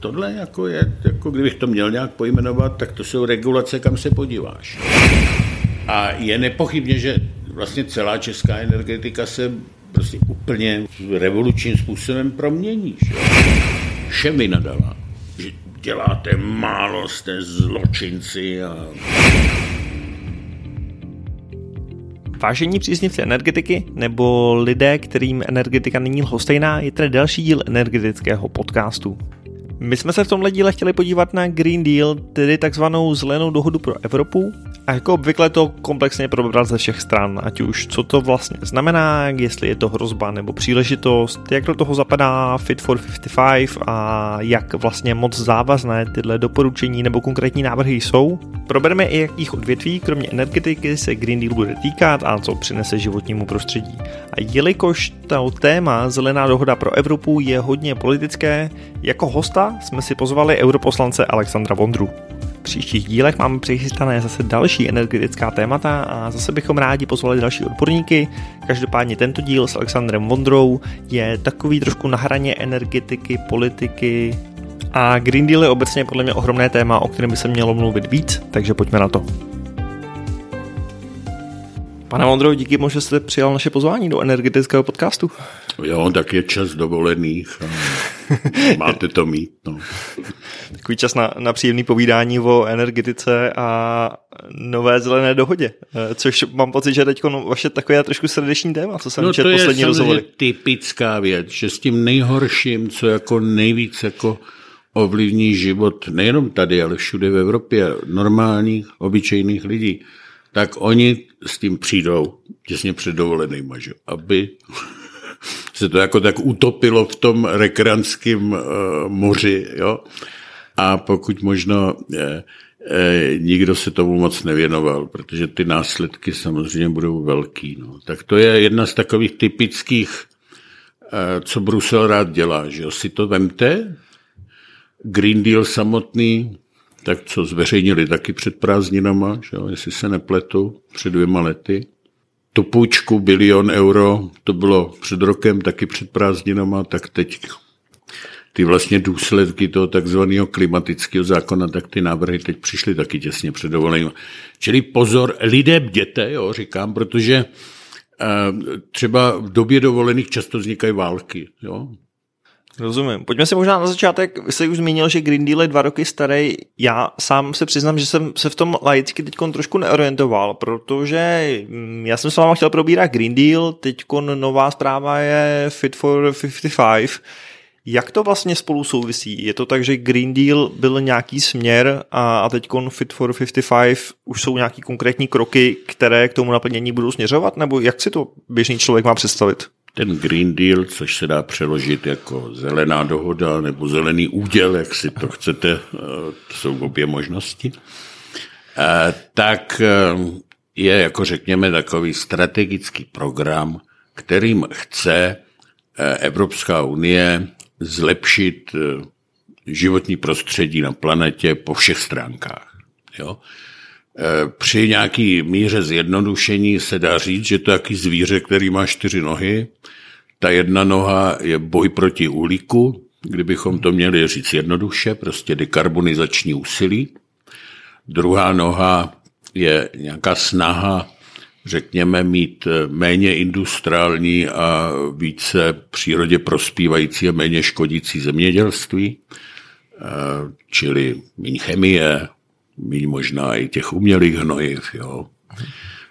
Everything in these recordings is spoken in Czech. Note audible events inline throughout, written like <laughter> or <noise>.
Tohle jako je, jako kdybych to měl nějak pojmenovat, tak to jsou regulace, kam se podíváš. A je nepochybně, že vlastně celá česká energetika se prostě úplně revolučním způsobem promění. Že? Všem nadala, že děláte málo, jste zločinci a Vážení příznivci energetiky nebo lidé, kterým energetika není lhostejná, je tady další díl energetického podcastu. My jsme se v tomhle díle chtěli podívat na Green Deal, tedy takzvanou zelenou dohodu pro Evropu, a jako obvykle to komplexně probrat ze všech stran, ať už co to vlastně znamená, jestli je to hrozba nebo příležitost, jak do toho zapadá Fit for 55 a jak vlastně moc závazné tyhle doporučení nebo konkrétní návrhy jsou. Probereme i jakých odvětví, kromě energetiky, se Green Deal bude týkat a co přinese životnímu prostředí. A jelikož to téma Zelená dohoda pro Evropu je hodně politické, jako hosta jsme si pozvali europoslance Alexandra Vondru příštích dílech máme přichystané zase další energetická témata a zase bychom rádi pozvali další odborníky. Každopádně tento díl s Alexandrem Vondrou je takový trošku na hraně energetiky, politiky a Green Deal je obecně podle mě ohromné téma, o kterém by se mělo mluvit víc, takže pojďme na to. Pane Vondro, díky moc, že jste přijal naše pozvání do energetického podcastu. Jo, tak je čas dovolených. <laughs> máte to mít. No. Takový čas na, na příjemný povídání o energetice a nové zelené dohodě, eh, což mám pocit, že teď vaše takové trošku srdeční téma, co jsem no, četl poslední rozhovory. To je typická věc, že s tím nejhorším, co jako nejvíc jako ovlivní život nejenom tady, ale všude v Evropě, normálních, obyčejných lidí, tak oni s tím přijdou těsně před dovolenýma, že? aby <laughs> se to jako tak utopilo v tom rekranském uh, moři, jo. A pokud možno eh, eh, nikdo se tomu moc nevěnoval, protože ty následky samozřejmě budou velký. No. Tak to je jedna z takových typických, eh, co Brusel rád dělá, že jo. Si to vemte, Green Deal samotný, tak co zveřejnili taky před prázdninama, že jo, jestli se nepletu, před dvěma lety. Tu půjčku bilion euro, to bylo před rokem, taky před prázdninama, tak teď ty vlastně důsledky toho takzvaného klimatického zákona, tak ty návrhy teď přišly taky těsně před dovolením. Čili pozor, lidé bděte, jo, říkám, protože uh, třeba v době dovolených často vznikají války. Jo. Rozumím. Pojďme si možná na začátek, vy jste už zmínil, že Green Deal je dva roky starý. Já sám se přiznám, že jsem se v tom laicky teď trošku neorientoval, protože mm, já jsem s váma chtěl probírat Green Deal, teď nová zpráva je Fit for 55. Jak to vlastně spolu souvisí? Je to tak, že Green Deal byl nějaký směr a, a teď Fit for 55 už jsou nějaký konkrétní kroky, které k tomu naplnění budou směřovat? Nebo jak si to běžný člověk má představit? Ten Green Deal, což se dá přeložit jako zelená dohoda nebo zelený úděl, jak si to chcete, eh, to jsou obě možnosti, eh, tak eh, je jako řekněme takový strategický program, kterým chce Evropská unie zlepšit životní prostředí na planetě po všech stránkách. Jo? Při nějaký míře zjednodušení se dá říct, že to je jaký zvíře, který má čtyři nohy. Ta jedna noha je boj proti uhlíku, kdybychom to měli říct jednoduše, prostě dekarbonizační úsilí. Druhá noha je nějaká snaha, řekněme, mít méně industriální a více přírodě prospívající a méně škodící zemědělství, čili méně chemie, míň možná i těch umělých hnojiv, jo.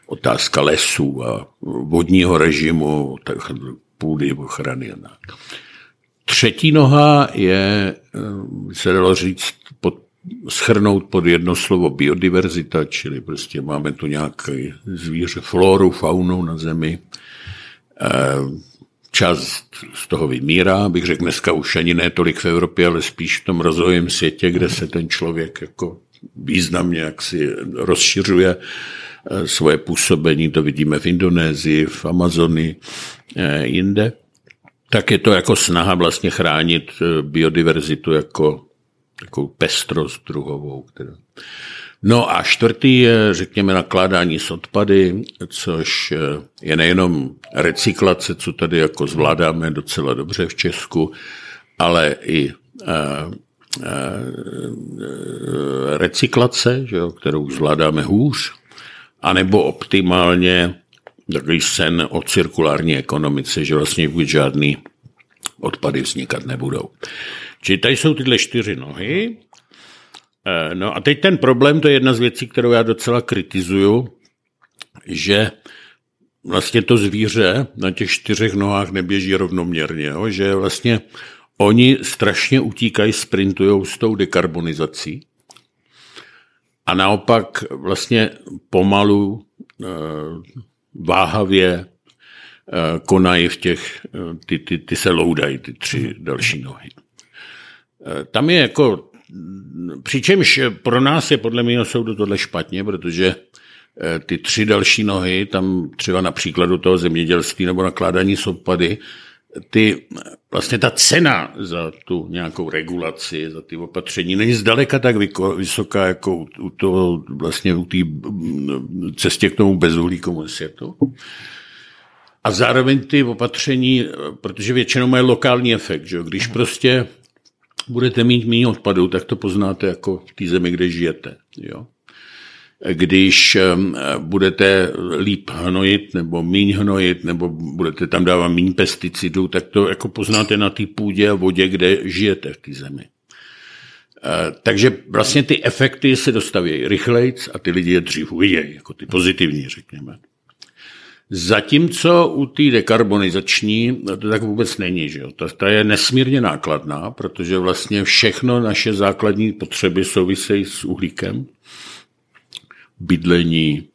Otázka lesů a vodního režimu, tak půdy, ochrany. Třetí noha je, eh, se dalo říct, pod, schrnout pod jedno slovo biodiverzita, čili prostě máme tu nějaké zvíře, floru, faunu na zemi. Eh, část z toho vymírá, bych řekl dneska už ani ne tolik v Evropě, ale spíš v tom rozvojem světě, kde se ten člověk jako významně jak si rozšiřuje eh, svoje působení, to vidíme v Indonésii, v Amazonii, eh, jinde, tak je to jako snaha vlastně chránit eh, biodiverzitu jako takovou pestrost druhovou. Která... No a čtvrtý je, řekněme, nakládání s odpady, což je nejenom recyklace, co tady jako zvládáme docela dobře v Česku, ale i recyklace, že jo, kterou zvládáme hůř, anebo optimálně takový sen o cirkulární ekonomice, že vlastně vůbec žádný odpady vznikat nebudou. Čili tady jsou tyhle čtyři nohy. Eh, no a teď ten problém, to je jedna z věcí, kterou já docela kritizuju, že vlastně to zvíře na těch čtyřech nohách neběží rovnoměrně, jo? že vlastně oni strašně utíkají, sprintují s tou dekarbonizací a naopak vlastně pomalu, eh, váhavě eh, konají v těch, ty, ty, ty se loudají, ty tři další nohy. Tam je jako, přičemž pro nás je podle mého soudu tohle špatně, protože eh, ty tři další nohy, tam třeba na příkladu toho zemědělství nebo nakládání s odpady, ty, vlastně ta cena za tu nějakou regulaci, za ty opatření není zdaleka tak vysoká, jako u, toho, vlastně u té mm, cestě k tomu bezuhlíkovému světu. A zároveň ty opatření, protože většinou mají lokální efekt, že? když prostě budete mít méně odpadů, tak to poznáte jako v té zemi, kde žijete. Jo? Když budete líp hnojit nebo míň hnojit, nebo budete tam dávat míň pesticidů, tak to jako poznáte na té půdě a vodě, kde žijete v té zemi. E, takže vlastně ty efekty se dostaví rychlejc a ty lidi je dřív uvidějí, jako ty pozitivní, řekněme. Zatímco u té dekarbonizační to tak vůbec není. Že jo? Ta, ta je nesmírně nákladná, protože vlastně všechno naše základní potřeby souvisejí s uhlíkem. Bydlení,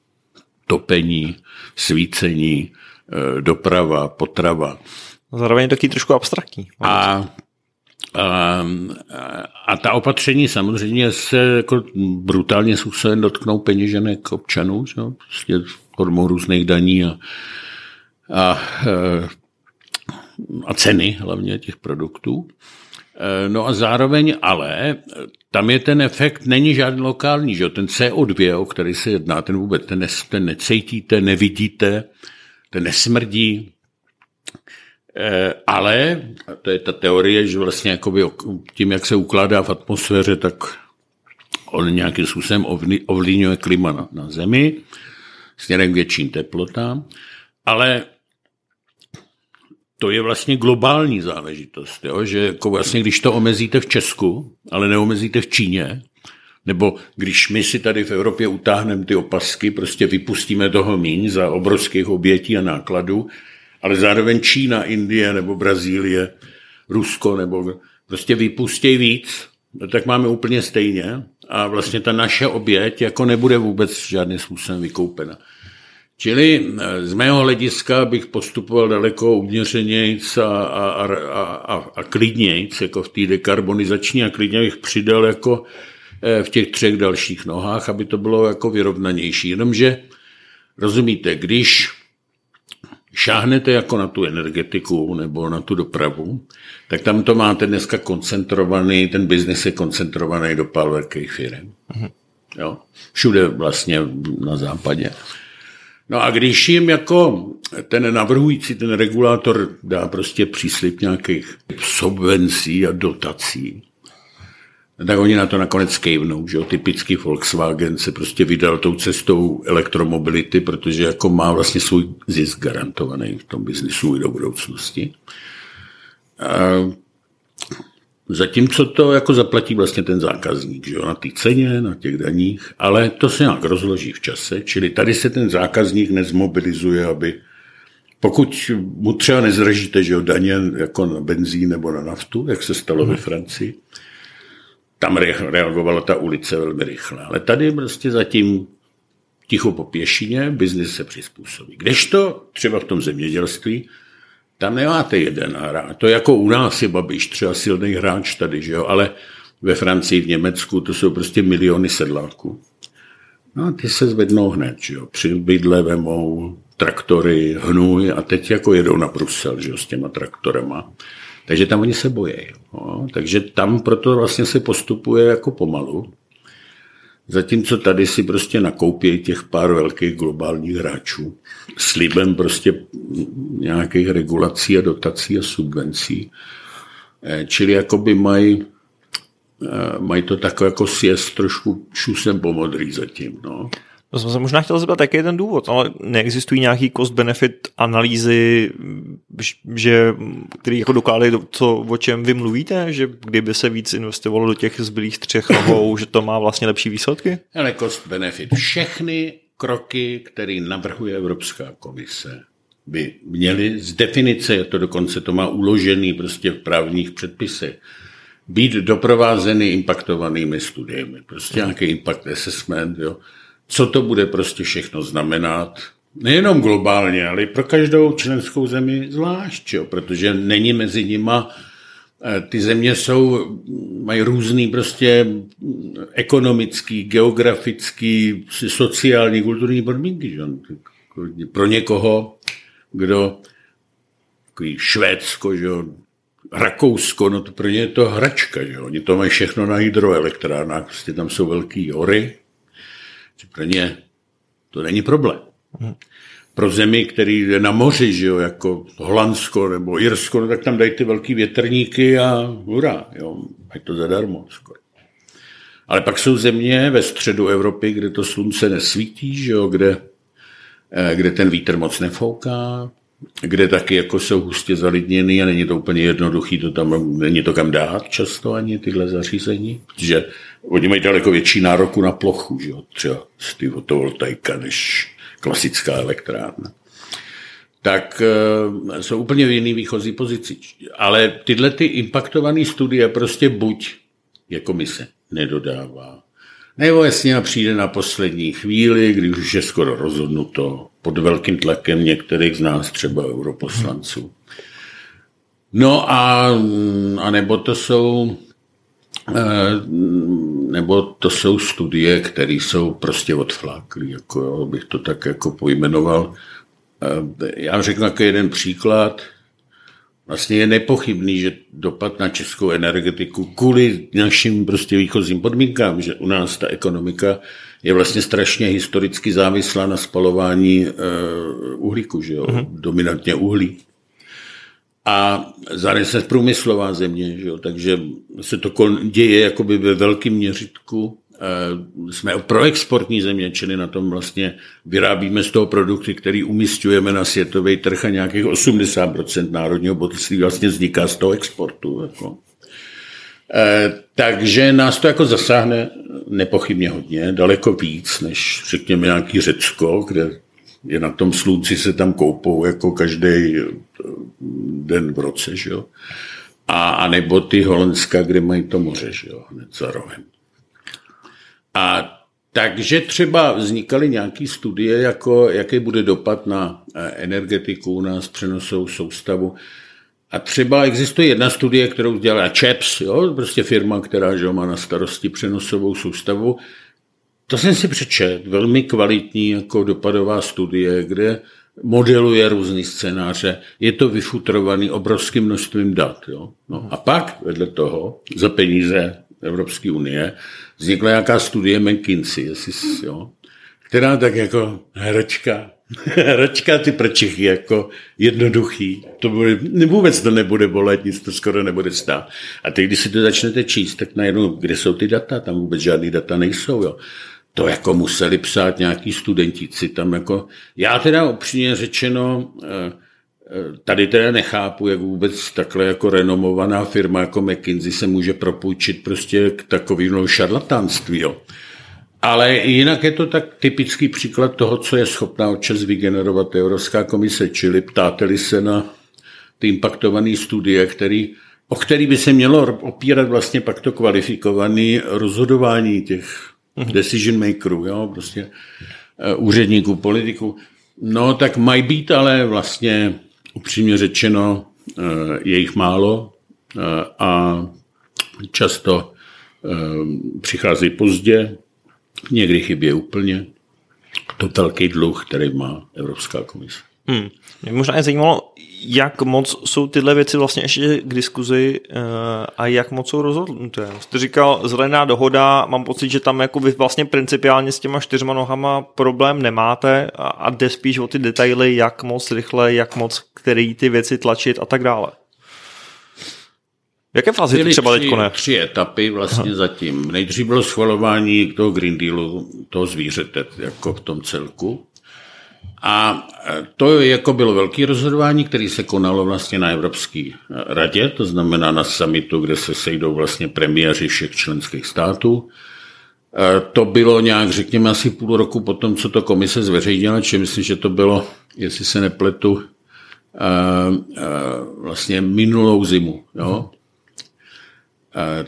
topení, svícení, eh, doprava, potrava. Zároveň taky trošku abstraktní. A, a, a ta opatření samozřejmě se jako brutálně způsobem dotknou peněženek občanů. Že? Prostě formou různých daní a, a, e, a ceny hlavně těch produktů. E, no a zároveň ale tam je ten efekt, není žádný lokální, že ten CO2, o který se jedná, ten vůbec, ten, ne, ten necítíte, nevidíte, ten nesmrdí, e, ale, a to je ta teorie, že vlastně jakoby tím, jak se ukládá v atmosféře, tak on nějakým způsobem ovlivňuje klima na, na Zemi směrem k větším teplotám, ale to je vlastně globální záležitost, jo? že jako vlastně, když to omezíte v Česku, ale neomezíte v Číně, nebo když my si tady v Evropě utáhneme ty opasky, prostě vypustíme toho míň za obrovských obětí a nákladů, ale zároveň Čína, Indie nebo Brazílie, Rusko nebo prostě vypustějí víc, no tak máme úplně stejně a vlastně ta naše oběť jako nebude vůbec žádným způsobem vykoupena. Čili eh, z mého hlediska bych postupoval daleko uměřenějc a, a, a, a, a klidnějc, jako v té dekarbonizační a klidně bych přidal jako eh, v těch třech dalších nohách, aby to bylo jako vyrovnanější. Jenomže, rozumíte, když šáhnete jako na tu energetiku nebo na tu dopravu, tak tam to máte dneska koncentrovaný, ten biznis je koncentrovaný do pár velkých firm. Mm-hmm. Jo? Všude vlastně na západě. No a když jim jako ten navrhující, ten regulátor dá prostě příslip nějakých subvencí a dotací, tak oni na to nakonec kejvnou, že jo? Typický Volkswagen se prostě vydal tou cestou elektromobility, protože jako má vlastně svůj zisk garantovaný v tom biznisu i do budoucnosti. A Zatímco to jako zaplatí vlastně ten zákazník, že jo, na té ceně, na těch daních, ale to se nějak rozloží v čase, čili tady se ten zákazník nezmobilizuje, aby pokud mu třeba nezražíte, že jo, daně jako na benzín nebo na naftu, jak se stalo ve Francii, tam reagovala ta ulice velmi rychle. Ale tady prostě zatím ticho po pěšině, biznis se přizpůsobí. Kdežto třeba v tom zemědělství, tam nemáte jeden hráč. To jako u nás je Babiš třeba silný hráč tady, že jo? ale ve Francii, v Německu, to jsou prostě miliony sedláků. No a ty se zvednou hned, že jo? Při bydle vemou traktory, hnůj a teď jako jedou na Brusel, že jo, s těma traktorema. Takže tam oni se bojí. Jo? Takže tam proto vlastně se postupuje jako pomalu. Zatímco tady si prostě nakoupí těch pár velkých globálních hráčů slibem prostě nějakých regulací a dotací a subvencí. Eh, čili jakoby mají mají to takové jako sjezd trošku šusem pomodrý zatím. No. To jsem se možná chtěl zeptat, jaký je ten důvod, ale neexistují nějaký cost-benefit analýzy, že, který jako dokládají co, o čem vy mluvíte, že kdyby se víc investovalo do těch zbylých třech rohou, <laughs> že to má vlastně lepší výsledky? Ale cost-benefit. Všechny kroky, které navrhuje Evropská komise, by měly z definice, to dokonce to má uložený prostě v právních předpisech, být doprovázeny impaktovanými studiemi. Prostě nějaký impact assessment, jo co to bude prostě všechno znamenat, nejenom globálně, ale i pro každou členskou zemi zvlášť, jo, protože není mezi nima eh, ty země jsou, mají různý prostě ekonomický, geografický, sociální, kulturní podmínky. Že? Pro někoho, kdo takový Švédsko, že? Rakousko, no to pro ně je to hračka, že? oni to mají všechno na hydroelektrárnách, prostě tam jsou velký hory, pro ně to není problém. Pro zemi, který je na moři, že jo, jako Holandsko nebo Irsko, no, tak tam dají ty velký větrníky a hurá, jo, mají to zadarmo skoro. Ale pak jsou země ve středu Evropy, kde to slunce nesvítí, že jo, kde, eh, kde ten vítr moc nefouká, kde taky jako jsou hustě zalidněný a není to úplně jednoduchý, to tam není to kam dát často ani tyhle zařízení, protože oni mají daleko větší nároku na plochu, že jo, třeba z ty fotovoltaika než klasická elektrárna. Tak e, jsou úplně v jiný výchozí pozici. Ale tyhle ty impaktované studie prostě buď jako komise nedodává, nebo jasně přijde na poslední chvíli, když už je skoro rozhodnuto pod velkým tlakem některých z nás, třeba europoslanců. No a, a nebo to jsou eh, nebo to jsou studie, které jsou prostě odfláklý, jako jo, bych to tak jako pojmenoval. Eh, já řeknu jako jeden příklad, vlastně je nepochybný, že dopad na českou energetiku kvůli našim prostě výchozím podmínkám, že u nás ta ekonomika je vlastně strašně historicky závislá na spalování uh, uhlíku, že jo? Mm-hmm. dominantně uhlí. A zároveň se průmyslová země, že jo? takže se to děje jakoby ve velkém měřitku Eh, jsme proexportní země, čili na tom vlastně vyrábíme z toho produkty, který umistujeme na světový trh a nějakých 80% národního bohatství vlastně vzniká z toho exportu. Jako. E, takže nás to jako zasáhne nepochybně hodně, daleko víc, než řekněme nějaký Řecko, kde je na tom slunci se tam koupou jako každý den v roce, že jo? A, a nebo ty Holandska, kde mají to moře, že jo, hned za rohem. A takže třeba vznikaly nějaké studie, jako jaký bude dopad na eh, energetiku, na přenosovou soustavu. A třeba existuje jedna studie, kterou dělá ČEPS, jo, prostě firma, která že má na starosti přenosovou soustavu. To jsem si přečet, velmi kvalitní jako dopadová studie, kde modeluje různý scénáře. Je to vyfutrovaný obrovským množstvím dat. Jo. No, a pak vedle toho za peníze Evropské unie vznikla nějaká studie McKinsey, jestli, jo, která tak jako hračka, hračka <laughs> ty prčichy jako jednoduchý, to bude, vůbec to nebude bolet, nic to skoro nebude stát. A teď, když si to začnete číst, tak najednou, kde jsou ty data, tam vůbec žádný data nejsou, jo. To jako museli psát nějaký studentici tam jako, já teda upřímně řečeno, eh, Tady teda nechápu, jak vůbec takhle jako renomovaná firma jako McKinsey se může propůjčit prostě k takovému šarlatánství. Jo. Ale jinak je to tak typický příklad toho, co je schopná občas vygenerovat Evropská komise, čili ptáte se na ty impaktované studie, který, o který by se mělo opírat vlastně pak to kvalifikované rozhodování těch. Decision makerů, jo, prostě uh, úředníků, politiků. No tak mají být ale vlastně upřímně řečeno, eh, je jich málo eh, a často eh, přichází pozdě, někdy chybě úplně. To velký dluh, který má Evropská komise. Hmm. Mě možná je zajímalo, jak moc jsou tyhle věci vlastně ještě k diskuzi uh, a jak moc jsou rozhodnuté. Jste říkal zelená dohoda, mám pocit, že tam jako vy vlastně principiálně s těma čtyřma nohama problém nemáte a, a jde spíš o ty detaily, jak moc rychle, jak moc který ty věci tlačit a tak dále. V jaké fázi Byly třeba teď tři etapy vlastně Aha. zatím. Nejdřív bylo schvalování toho Green Dealu, toho zvířete, jako v tom celku. A to jako bylo velké rozhodování, které se konalo vlastně na Evropské radě, to znamená na summitu, kde se sejdou vlastně premiéři všech členských států. To bylo nějak, řekněme, asi půl roku po tom, co to komise zveřejnila, či myslím, že to bylo, jestli se nepletu, vlastně minulou zimu. Jo?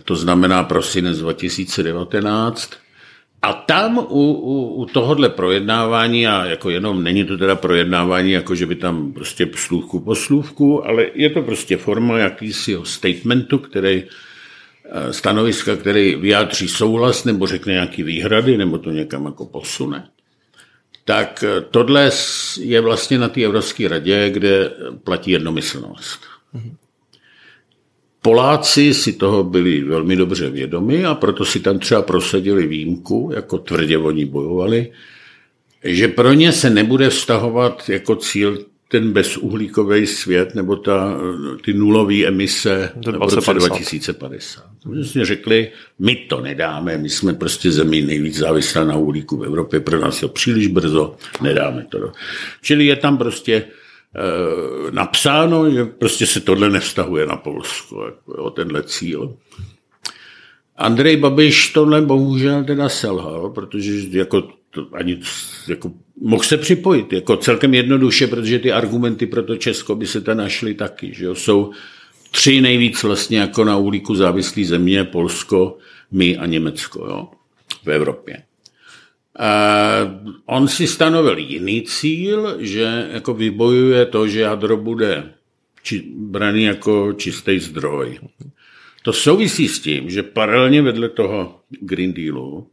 To znamená prosinec 2019. A tam u, u, u tohohle projednávání, a jako jenom není to teda projednávání, jako že by tam prostě slůvku po slůvku, ale je to prostě forma jakýsiho statementu, který eh, stanoviska, který vyjádří souhlas nebo řekne nějaký výhrady, nebo to někam jako posune. Tak eh, tohle je vlastně na té Evropské radě, kde platí jednomyslnost. Mm-hmm. Poláci si toho byli velmi dobře vědomi a proto si tam třeba prosadili výjimku, jako tvrdě oni bojovali, že pro ně se nebude vztahovat jako cíl ten bezuhlíkový svět nebo ta, ty nulové emise v roce 2050. My jsme řekli, my to nedáme, my jsme prostě zemí nejvíc závislá na uhlíku v Evropě, pro nás je příliš brzo, nedáme to. Čili je tam prostě napsáno, že prostě se tohle nevztahuje na Polsko, jako, jo, tenhle cíl. Andrej Babiš tohle bohužel teda selhal, protože jako to ani jako, mohl se připojit, jako celkem jednoduše, protože ty argumenty pro to Česko by se tam našly taky, že jo, jsou tři nejvíc vlastně jako na uhlíku závislý země, Polsko, my a Německo, jo, v Evropě. On si stanovil jiný cíl, že jako vybojuje to, že jádro bude či, braný jako čistý zdroj. To souvisí s tím, že paralelně vedle toho Green Dealu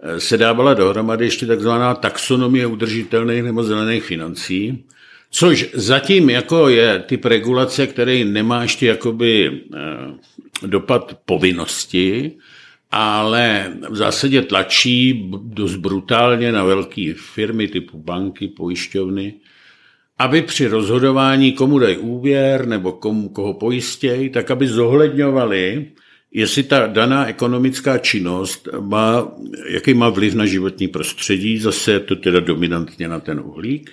eh, se dávala dohromady ještě takzvaná taxonomie udržitelných nebo zelených financí, což zatím jako je typ regulace, který nemá ještě jakoby eh, dopad povinnosti, ale v zásadě tlačí dost brutálně na velké firmy typu banky, pojišťovny, aby při rozhodování, komu dají úvěr nebo komu, koho pojistějí, tak aby zohledňovali, jestli ta daná ekonomická činnost má, jaký má vliv na životní prostředí, zase je to teda dominantně na ten uhlík.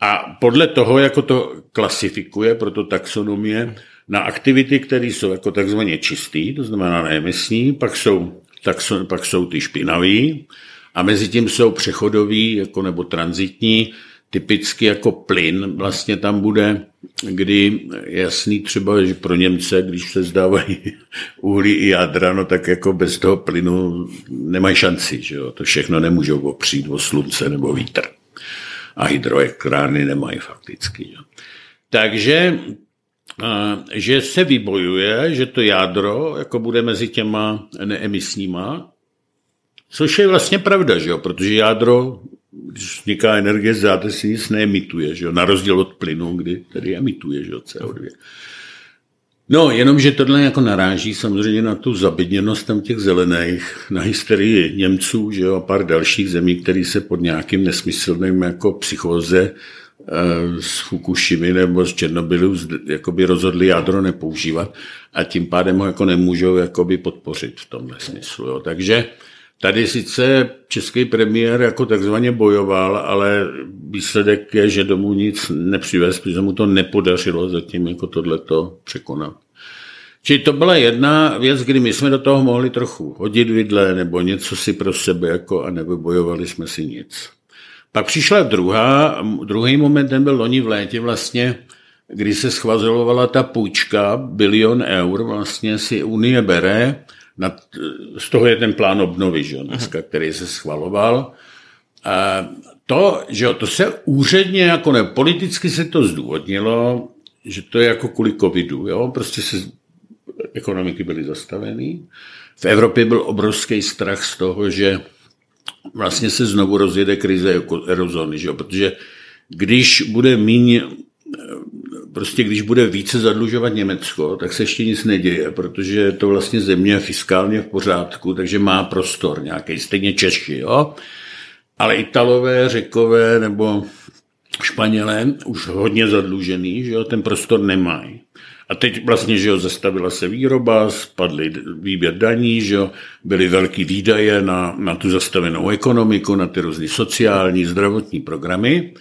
A podle toho, jako to klasifikuje, proto taxonomie, na aktivity, které jsou jako takzvaně čistý, to znamená neemisní, pak jsou, tak jsou, pak jsou ty špinavý a mezi tím jsou přechodový jako nebo transitní, typicky jako plyn vlastně tam bude, kdy jasný třeba, že pro Němce, když se zdávají <laughs> uhlí i jádra, no tak jako bez toho plynu nemají šanci, že jo? to všechno nemůžou opřít o slunce nebo vítr. A hydroelektrárny nemají fakticky. Jo? Takže že se vybojuje, že to jádro jako bude mezi těma neemisníma, což je vlastně pravda, že jo? protože jádro, když vzniká energie z záte, si nic neemituje, že jo? na rozdíl od plynu, kdy tedy emituje že jo? CO2. No, jenomže tohle jako naráží samozřejmě na tu zabedněnost tam těch zelených, na hysterii Němců, že jo, a pár dalších zemí, který se pod nějakým nesmyslným jako psychóze z Fukushimy nebo z Černobylu jakoby rozhodli jádro nepoužívat a tím pádem ho jako nemůžou jakoby podpořit v tomhle smyslu. Jo. Takže tady sice český premiér jako takzvaně bojoval, ale výsledek je, že domů nic nepřivez, protože mu to nepodařilo zatím jako tohleto překonat. Čili to byla jedna věc, kdy my jsme do toho mohli trochu hodit vidle nebo něco si pro sebe jako a nebo bojovali jsme si nic. Pak přišla druhá, druhý moment, ten byl loni v létě vlastně, kdy se schvazovala ta půjčka, bilion eur, vlastně si Unie bere, nad, z toho je ten plán obnovy, že, dneska, který se schvaloval. A to, že to se úředně, jako ne, politicky se to zdůvodnilo, že to je jako kvůli covidu, jo? prostě se ekonomiky byly zastaveny. V Evropě byl obrovský strach z toho, že vlastně se znovu rozjede krize jako eurozóny, že jo? protože když bude míň, prostě když bude více zadlužovat Německo, tak se ještě nic neděje, protože je to vlastně země fiskálně v pořádku, takže má prostor nějaký, stejně Češi, jo? ale Italové, Řekové nebo Španělé už hodně zadlužený, že jo? ten prostor nemají. A teď vlastně, že jo, zastavila se výroba, spadly výběr daní, že jo, byly velký výdaje na, na tu zastavenou ekonomiku, na ty různé sociální, zdravotní programy.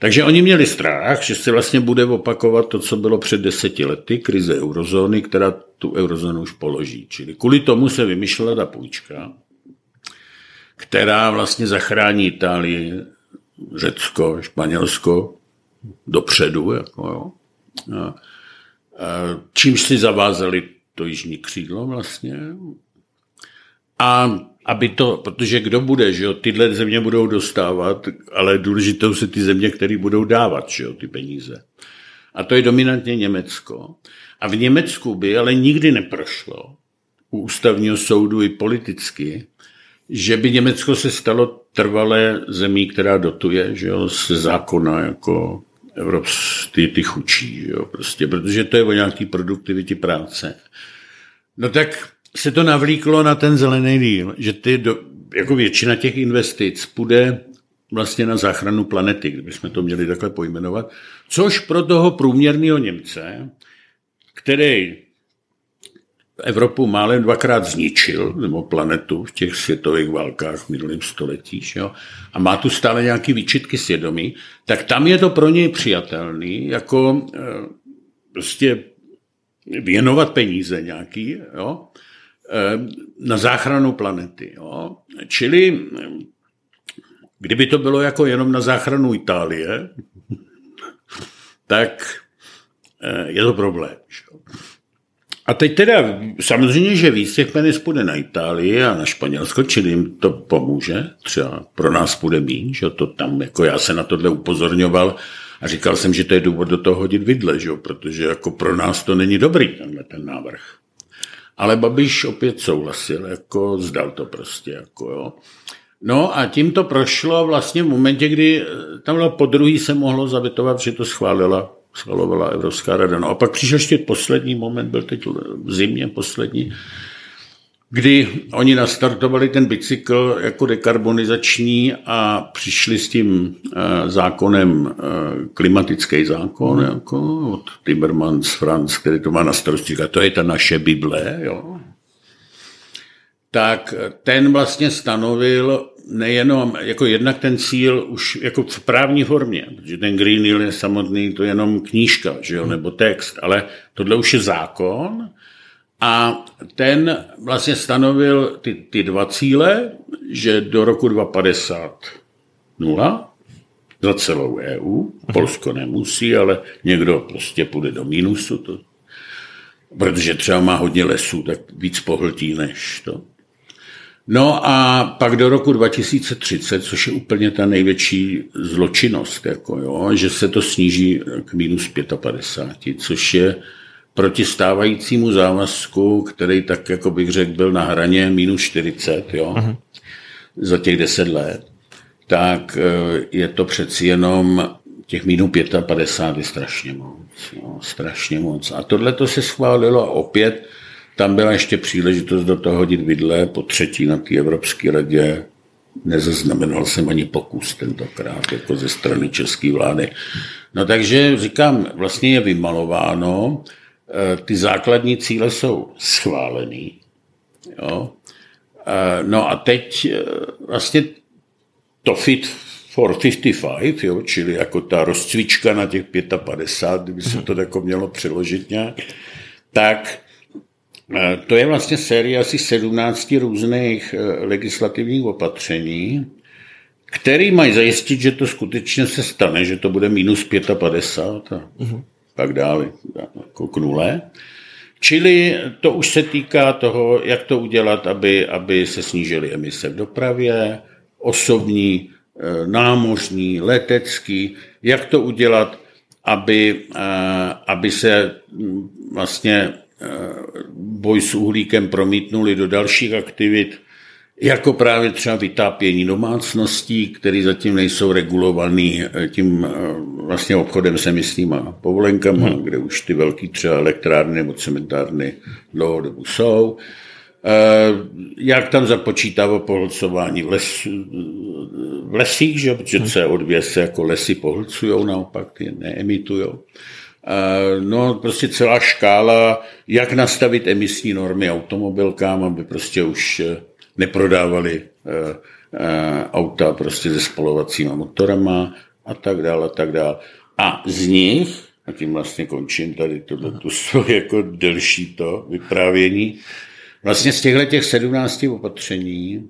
Takže oni měli strach, že se vlastně bude opakovat to, co bylo před deseti lety, krize eurozóny, která tu eurozónu už položí. Čili kvůli tomu se vymýšlela ta půjčka, která vlastně zachrání Itálii, Řecko, Španělsko dopředu. Jako, jo. A, čímž si zavázali to jižní křídlo vlastně. A aby to, protože kdo bude, že jo, tyhle země budou dostávat, ale důležitou se ty země, které budou dávat, že jo, ty peníze. A to je dominantně Německo. A v Německu by ale nikdy neprošlo u ústavního soudu i politicky, že by Německo se stalo trvalé zemí, která dotuje, že jo, se zákona jako evropský ty chučí, jo, prostě, protože to je o nějaký produktivitě práce. No tak se to navlíklo na ten zelený díl, že ty do, jako většina těch investic půjde vlastně na záchranu planety, kdybychom to měli takhle pojmenovat, což pro toho průměrného Němce, který Evropu málem dvakrát zničil, nebo planetu v těch světových válkách v minulém století, jo, a má tu stále nějaké výčitky svědomí, tak tam je to pro něj přijatelný, jako e, prostě věnovat peníze nějaký, jo, e, na záchranu planety. Jo. Čili kdyby to bylo jako jenom na záchranu Itálie, <laughs> tak e, je to problém. Že? A teď teda samozřejmě, že víc těch peněz půjde na Itálii a na Španělsko, čili jim to pomůže. Třeba pro nás půjde míň, že to tam, jako já se na tohle upozorňoval a říkal jsem, že to je důvod do toho hodit vidle, že? protože jako pro nás to není dobrý tenhle ten návrh. Ale Babiš opět souhlasil, jako zdal to prostě, jako jo. No a tím to prošlo vlastně v momentě, kdy tam bylo po druhý se mohlo zavětovat, že to schválila schvalovala Evropská rada. No a pak přišel ještě poslední moment, byl teď v zimě poslední, kdy oni nastartovali ten bicykl jako dekarbonizační a přišli s tím eh, zákonem, eh, klimatický zákon, jako od Timmermans, Franz, který to má na starosti, a to je ta naše Bible, jo. tak ten vlastně stanovil nejenom, jako jednak ten cíl už jako v právní formě, protože ten Green Deal je samotný, to je jenom knížka, že jo, nebo text, ale tohle už je zákon a ten vlastně stanovil ty, ty dva cíle, že do roku 2050 nula za celou EU, Polsko nemusí, ale někdo prostě půjde do mínusu, to, protože třeba má hodně lesů, tak víc pohltí než to. No a pak do roku 2030, což je úplně ta největší zločinnost, jako jo, že se to sníží k minus 55, což je proti stávajícímu závazku, který tak, jako bych řekl, byl na hraně minus 40 jo, uh-huh. za těch 10 let, tak eh, je to přeci jenom těch minus 55 je strašně moc. Jo, strašně moc. A tohle to se schválilo opět tam byla ještě příležitost do toho hodit vidle, po třetí na té Evropské radě nezaznamenal jsem ani pokus tentokrát, jako ze strany české vlády. No takže říkám, vlastně je vymalováno, eh, ty základní cíle jsou schválený. Jo. Eh, no a teď eh, vlastně to fit for 55, jo, čili jako ta rozcvička na těch 55, kdyby se to jako mělo přeložit nějak, tak to je vlastně série asi 17 různých eh, legislativních opatření, který mají zajistit, že to skutečně se stane, že to bude minus 55 a uh-huh. tak dále, jako k nule. Čili to už se týká toho, jak to udělat, aby, aby se snížily emise v dopravě, osobní, eh, námořní, letecký, jak to udělat, aby, aby se mm, vlastně boj s uhlíkem promítnuli do dalších aktivit, jako právě třeba vytápění domácností, které zatím nejsou regulovaný eh, tím eh, vlastně obchodem s emisníma povolenkama, hmm. kde už ty velké třeba elektrárny nebo cementárny dlouhodobu jsou. Eh, jak tam započítává pohlcování v, les, v lesích, že? protože hmm. CO2 se jako lesy pohlcují, naopak ty neemitují. No, prostě celá škála, jak nastavit emisní normy automobilkám, aby prostě už neprodávali auta prostě se spalovacíma motorama a tak dále, a tak dále. A z nich, a tím vlastně končím tady tohle, svoje jako delší to vyprávění, vlastně z těchto těch 17 opatření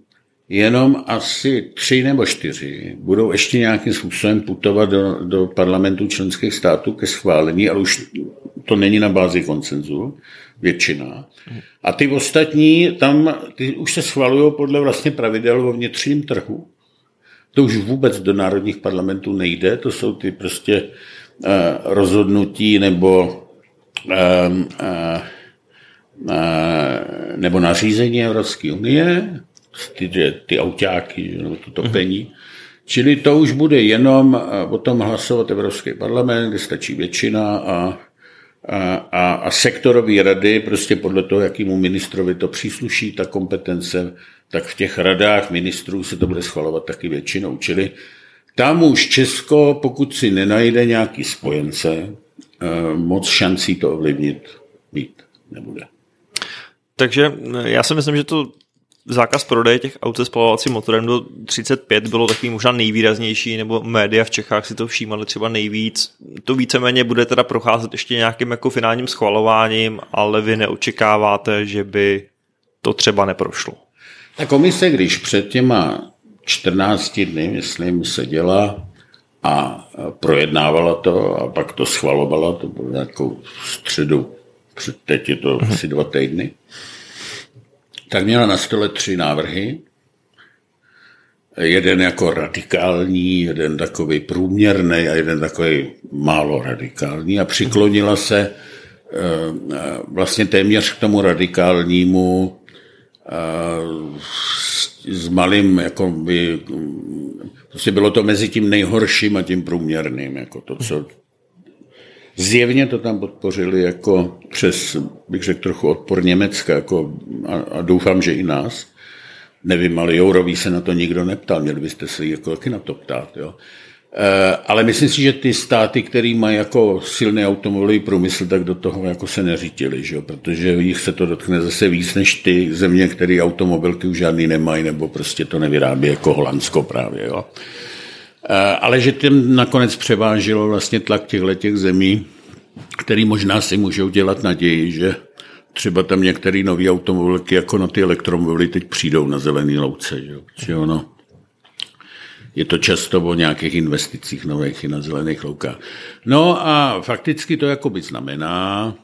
jenom asi tři nebo čtyři budou ještě nějakým způsobem putovat do, do parlamentu členských států ke schválení, ale už to není na bázi koncenzu, většina. A ty ostatní, tam ty už se schvalují podle vlastně pravidel o vnitřním trhu. To už vůbec do národních parlamentů nejde, to jsou ty prostě uh, rozhodnutí nebo uh, uh, uh, nebo nařízení Evropské unie, ty, ty autáky, nebo to topení. Mm-hmm. Čili to už bude jenom o tom hlasovat Evropský parlament, kde stačí většina a, a, a, a sektorové rady, prostě podle toho, jakýmu ministrovi to přísluší, ta kompetence, tak v těch radách ministrů se to bude schvalovat taky většinou. Čili tam už Česko, pokud si nenajde nějaký spojence, eh, moc šancí to ovlivnit mít nebude. Takže eh, já si myslím, že to zákaz prodeje těch aut se spalovacím motorem do 35 bylo takový možná nejvýraznější, nebo média v Čechách si to všímali třeba nejvíc. To víceméně bude teda procházet ještě nějakým jako finálním schvalováním, ale vy neočekáváte, že by to třeba neprošlo. Ta komise, když před těma 14 dny, myslím, seděla a projednávala to a pak to schvalovala, to bylo nějakou středu, teď je to asi dva týdny, tak měla na stole tři návrhy. Jeden jako radikální, jeden takový průměrný a jeden takový málo radikální a přiklonila se eh, eh, vlastně téměř k tomu radikálnímu eh, s malým, jako by, prostě bylo to mezi tím nejhorším a tím průměrným, jako to, co Zjevně to tam podpořili jako přes, bych řekl, trochu odpor Německa jako, a, a doufám, že i nás. Nevím, ale Jourový se na to nikdo neptal, měli byste se jako taky na to ptát. Jo. E, ale myslím si, že ty státy, které mají jako silný automobilový průmysl, tak do toho jako se neřítili, že jo? protože jich se to dotkne zase víc než ty země, které automobilky už žádný nemají, nebo prostě to nevyrábí jako Holandsko právě. Jo. Eh, ale že tím nakonec převážilo vlastně tlak těchto těch zemí, který možná si můžou dělat naději, že třeba tam některé nové automobilky, jako na ty elektromobily, teď přijdou na zelený louce. Že? Že ono, je to často o nějakých investicích nových i na zelených loukách. No a fakticky to jakoby znamená,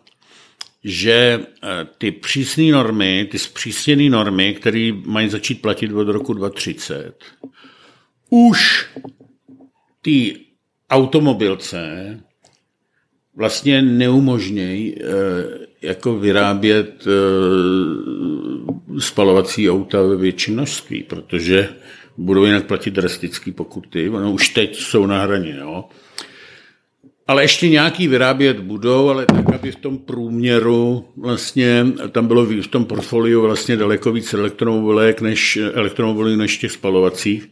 že eh, ty přísné normy, ty zpřísněné normy, které mají začít platit od roku 2030, už ty automobilce vlastně neumožnějí eh, jako vyrábět eh, spalovací auta ve větší množství, protože budou jinak platit drastické pokuty. Ono už teď jsou na hraně. Jo? Ale ještě nějaký vyrábět budou, ale tak, aby v tom průměru vlastně, tam bylo v tom portfoliu vlastně daleko víc elektromobilek než, elektromobilů než těch spalovacích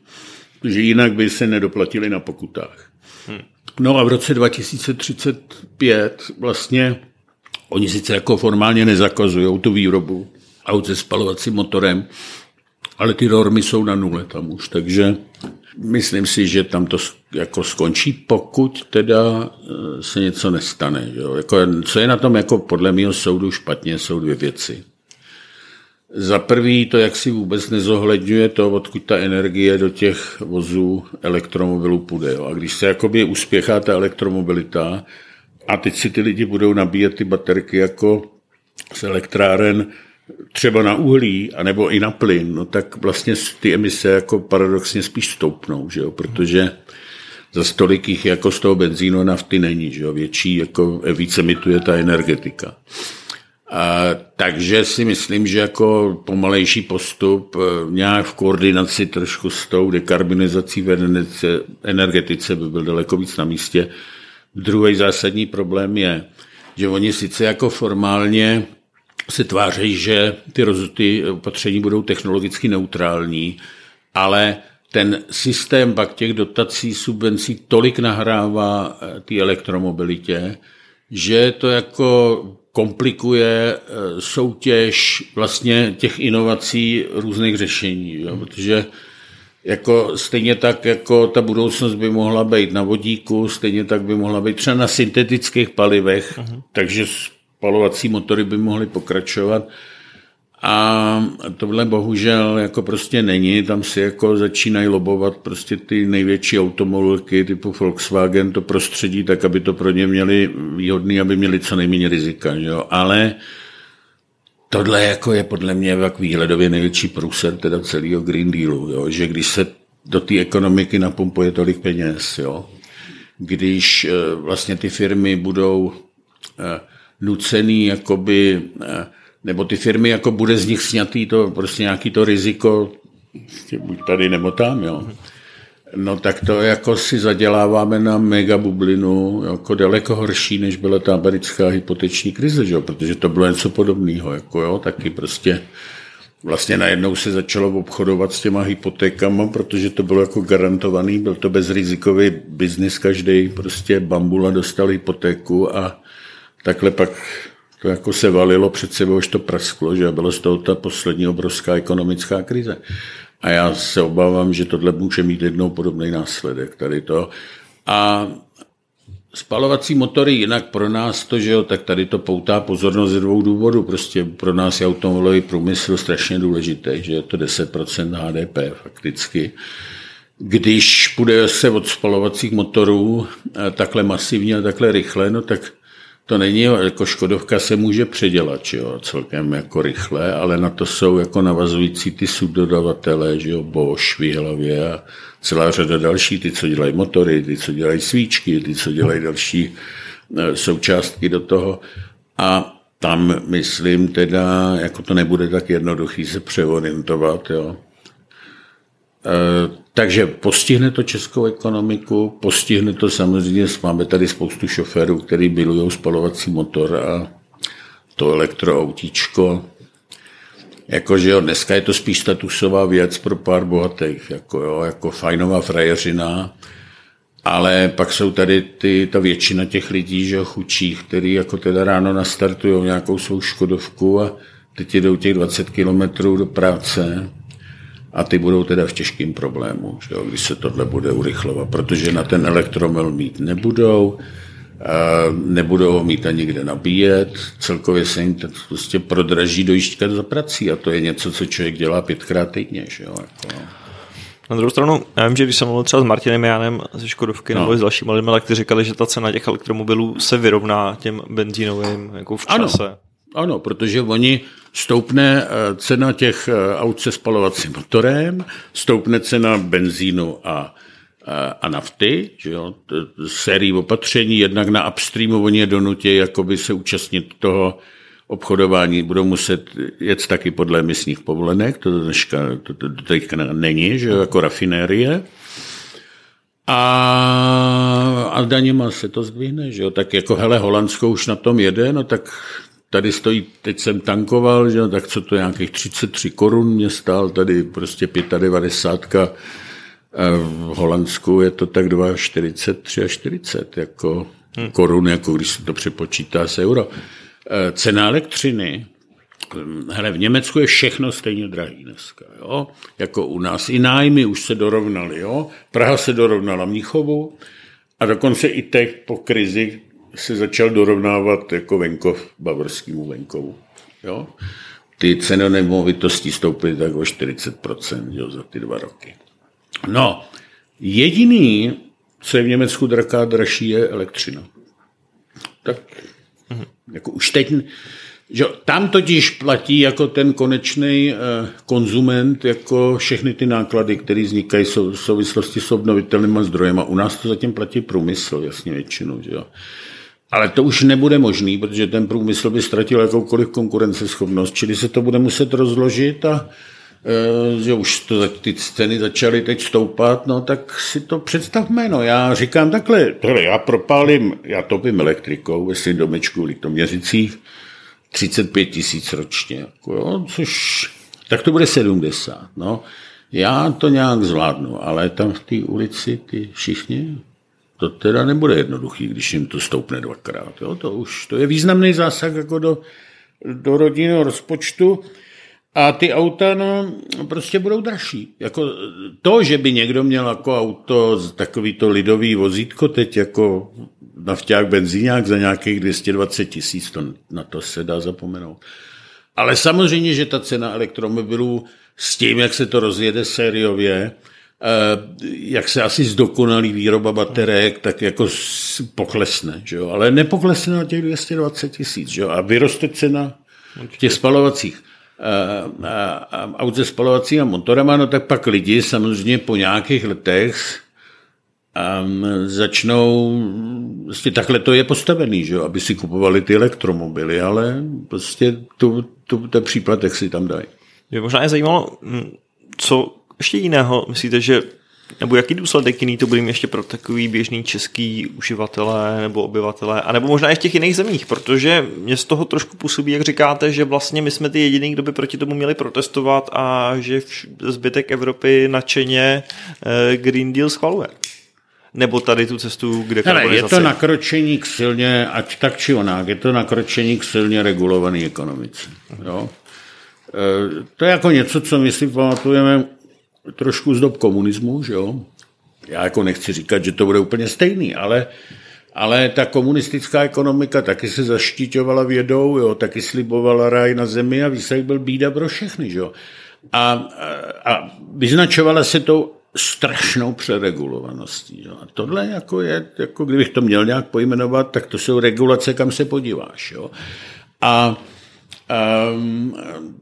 protože jinak by se nedoplatili na pokutách. Hmm. No a v roce 2035 vlastně oni sice jako formálně nezakazují tu výrobu aut se spalovacím motorem, ale ty normy jsou na nule tam už, takže myslím si, že tam to jako skončí, pokud teda eh, se něco nestane. Jo. Jako, co je na tom jako podle mého soudu špatně, jsou dvě věci. Za prvý to, jak si vůbec nezohledňuje to, odkud ta energie do těch vozů elektromobilů půjde. Jo. A když se jakoby uspěchá ta elektromobilita a teď si ty lidi budou nabíjet ty baterky jako z elektráren třeba na uhlí, anebo i na plyn, no tak vlastně ty emise jako paradoxně spíš stoupnou, že jo? protože za stolik jich jako z toho benzínu nafty není, že jo? větší, jako více emituje ta energetika. A, takže si myslím, že jako pomalejší postup e, nějak v koordinaci trošku s tou dekarbonizací v energetice by byl daleko víc na místě. Druhý zásadní problém je, že oni sice jako formálně se tváří, že ty, ty opatření budou technologicky neutrální, ale ten systém pak těch dotací, subvencí tolik nahrává e, té elektromobilitě, že to jako komplikuje eh, soutěž vlastně těch inovací různých řešení, jo? protože jako stejně tak, jako ta budoucnost by mohla být na vodíku, stejně tak by mohla být třeba na syntetických palivech, uh-huh. takže spalovací motory by mohly pokračovat. A tohle bohužel jako prostě není, tam si jako začínají lobovat prostě ty největší automobilky typu Volkswagen, to prostředí, tak aby to pro ně měli výhodný, aby měli co nejméně rizika, jo? ale tohle jako je podle mě jak výhledově největší průser teda celého Green Dealu, jo? že když se do té ekonomiky napumpuje tolik peněz, jo? když eh, vlastně ty firmy budou eh, nucený jakoby eh, nebo ty firmy, jako bude z nich snětý to prostě nějaký to riziko, buď tady nebo tam, jo. No tak to jako si zaděláváme na mega bublinu, jako daleko horší, než byla ta americká hypoteční krize, že? protože to bylo něco podobného, jako jo, taky prostě vlastně najednou se začalo obchodovat s těma hypotékama, protože to bylo jako garantovaný, byl to bezrizikový biznis, každý prostě bambula dostal hypotéku a takhle pak to jako se valilo před sebou, už to prasklo, že bylo z toho ta poslední obrovská ekonomická krize. A já se obávám, že tohle může mít jednou podobný následek tady to. A spalovací motory jinak pro nás to, že jo, tak tady to poutá pozornost ze dvou důvodů. Prostě pro nás je automobilový průmysl strašně důležitý, že je to 10% HDP fakticky. Když bude se od spalovacích motorů eh, takhle masivně a takhle rychle, no tak to není, jako Škodovka se může předělat, jo, celkem jako rychle, ale na to jsou jako navazující ty subdodavatele, že jo, Bosch, Výhlavě a celá řada další, ty, co dělají motory, ty, co dělají svíčky, ty, co dělají další e, součástky do toho. A tam, myslím, teda, jako to nebude tak jednoduchý se přeorientovat, jo. E, takže postihne to českou ekonomiku, postihne to samozřejmě, máme tady spoustu šoférů, který bylují spalovací motor a to elektroautíčko. Jakože jo, dneska je to spíš statusová věc pro pár bohatých, jako, jo, jako fajnová frajeřina, ale pak jsou tady ty, ta většina těch lidí, že chučích, který jako teda ráno nastartují nějakou svou škodovku a teď jdou těch 20 kilometrů do práce, a ty budou teda v těžkým problému, že jo, když se tohle bude urychlovat, protože na ten elektromil mít nebudou, nebudou ho mít ani kde nabíjet, celkově se jim to prostě prodraží dojížďka za prací a to je něco, co člověk dělá pětkrát týdně. Že jo, jako. Na druhou stranu, já vím, že když jsem mluvil třeba s Martinem Jánem ze Škodovky no. nebo s dalšími lidmi, kteří říkali, že ta cena těch elektromobilů se vyrovná těm benzínovým jako v čase. Ano. Ano, protože oni stoupne eh, cena těch eh, aut se spalovacím motorem, stoupne cena benzínu a, a, a nafty, že jo, sérii opatření, jednak na upstreamu oni je donutí jakoby se účastnit toho obchodování, budou muset jet taky podle emisních povolenek, to dneška to, to, to teďka není, že jo, jako rafinérie. A, a daněma se to zdvihne, že jo, tak jako hele, Holandsko už na tom jede, no tak tady stojí, teď jsem tankoval, že, tak co to nějakých 33 korun mě stál, tady prostě 95 v Holandsku je to tak 2,43 a 40 jako hmm. korun, jako když se to přepočítá z euro. Eh, cena elektřiny, hele, v Německu je všechno stejně drahý dneska, jo? jako u nás. I nájmy už se dorovnaly, jo? Praha se dorovnala Mnichovu a dokonce i teď po krizi se začal dorovnávat jako venkov bavorskému venkovu. Jo? Ty ceny nemovitostí stouply tak o 40% jo, za ty dva roky. No, jediný, co je v Německu draká dražší, je elektřina. Tak jako už teď, že tam totiž platí jako ten konečný eh, konzument jako všechny ty náklady, které vznikají v souvislosti s obnovitelnými zdrojemi. U nás to zatím platí průmysl, jasně většinu. Že jo. Ale to už nebude možný, protože ten průmysl by ztratil jakoukoliv konkurenceschopnost, čili se to bude muset rozložit a e, že už to, ty ceny začaly teď stoupat, no tak si to představme, no já říkám takhle, tohle, já propálím, já topím elektrikou ve svým domečku v Litoměřicích 35 tisíc ročně, jako jo, což, tak to bude 70, no. Já to nějak zvládnu, ale tam v té ulici ty všichni to teda nebude jednoduchý, když jim to stoupne dvakrát. Jo? To už to je významný zásah jako do, do rodinného rozpočtu. A ty auta no, prostě budou dražší. Jako to, že by někdo měl jako auto, takový to lidový vozítko teď jako nafťák, benzíňák za nějakých 220 tisíc, to, na to se dá zapomenout. Ale samozřejmě, že ta cena elektromobilů s tím, jak se to rozjede sériově, jak se asi zdokonalí výroba baterek, tak jako poklesne, že jo? ale nepoklesne na těch 220 tisíc že jo? a vyroste cena těch spalovacích aut se spalovacíma motorama, no tak pak lidi samozřejmě po nějakých letech um, začnou, prostě takhle to je postavený, že jo, aby si kupovali ty elektromobily, ale prostě tu, tu, ten příplatek si tam dají. Mě možná je zajímalo, hm, co ještě jiného myslíte, že nebo jaký důsledek jiný to bude ještě pro takový běžný český uživatelé nebo obyvatelé, a nebo možná i v těch jiných zemích, protože mě z toho trošku působí, jak říkáte, že vlastně my jsme ty jediný, kdo by proti tomu měli protestovat a že zbytek Evropy nadšeně eh, Green Deal schvaluje nebo tady tu cestu kde Hele, je to nakročení k silně, ať tak či onak, je to nakročení k silně regulované ekonomice. Jo? E, to je jako něco, co my si pamatujeme trošku z dob komunismu, že jo? Já jako nechci říkat, že to bude úplně stejný, ale, ale ta komunistická ekonomika taky se zaštiťovala vědou, jo? taky slibovala ráj na zemi a výsledek byl bída pro všechny. Že jo? A, a, a vyznačovala se to strašnou přeregulovaností. Jo. A tohle jako je, jako kdybych to měl nějak pojmenovat, tak to jsou regulace, kam se podíváš. Jo. A Um,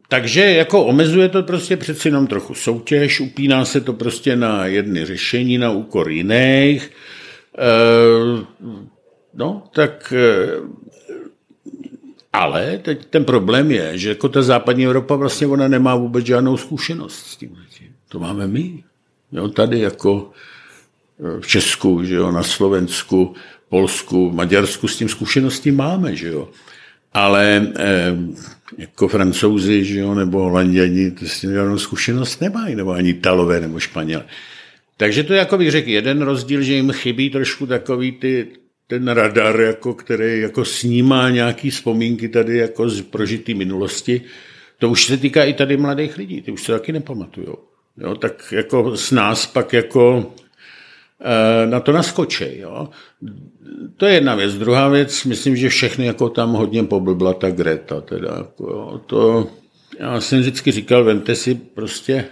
takže jako omezuje to prostě přeci jenom trochu soutěž, upíná se to prostě na jedny řešení na úkor jiných. Uh, no, tak uh, ale teď ten problém je, že jako ta západní Evropa vlastně ona nemá vůbec žádnou zkušenost s tím. To máme my. Jo, tady jako eh, v Česku, že jo, na Slovensku, Polsku, Maďarsku s tím zkušenosti máme, že jo. Ale eh, jako francouzi, že jo, nebo holanděni, to s tím žádnou zkušenost nemají, nebo ani Italové, nebo Španělé. Takže to je, jako bych řekl, jeden rozdíl, že jim chybí trošku takový ty, ten radar, jako, který jako snímá nějaký vzpomínky tady jako z prožitý minulosti. To už se týká i tady mladých lidí, ty už se taky nepamatujou jo, tak jako s nás pak jako na to naskočí. Jo. To je jedna věc. Druhá věc, myslím, že všechny jako tam hodně poblbla ta Greta. Teda, jako, jo, to, já jsem vždycky říkal, vente si prostě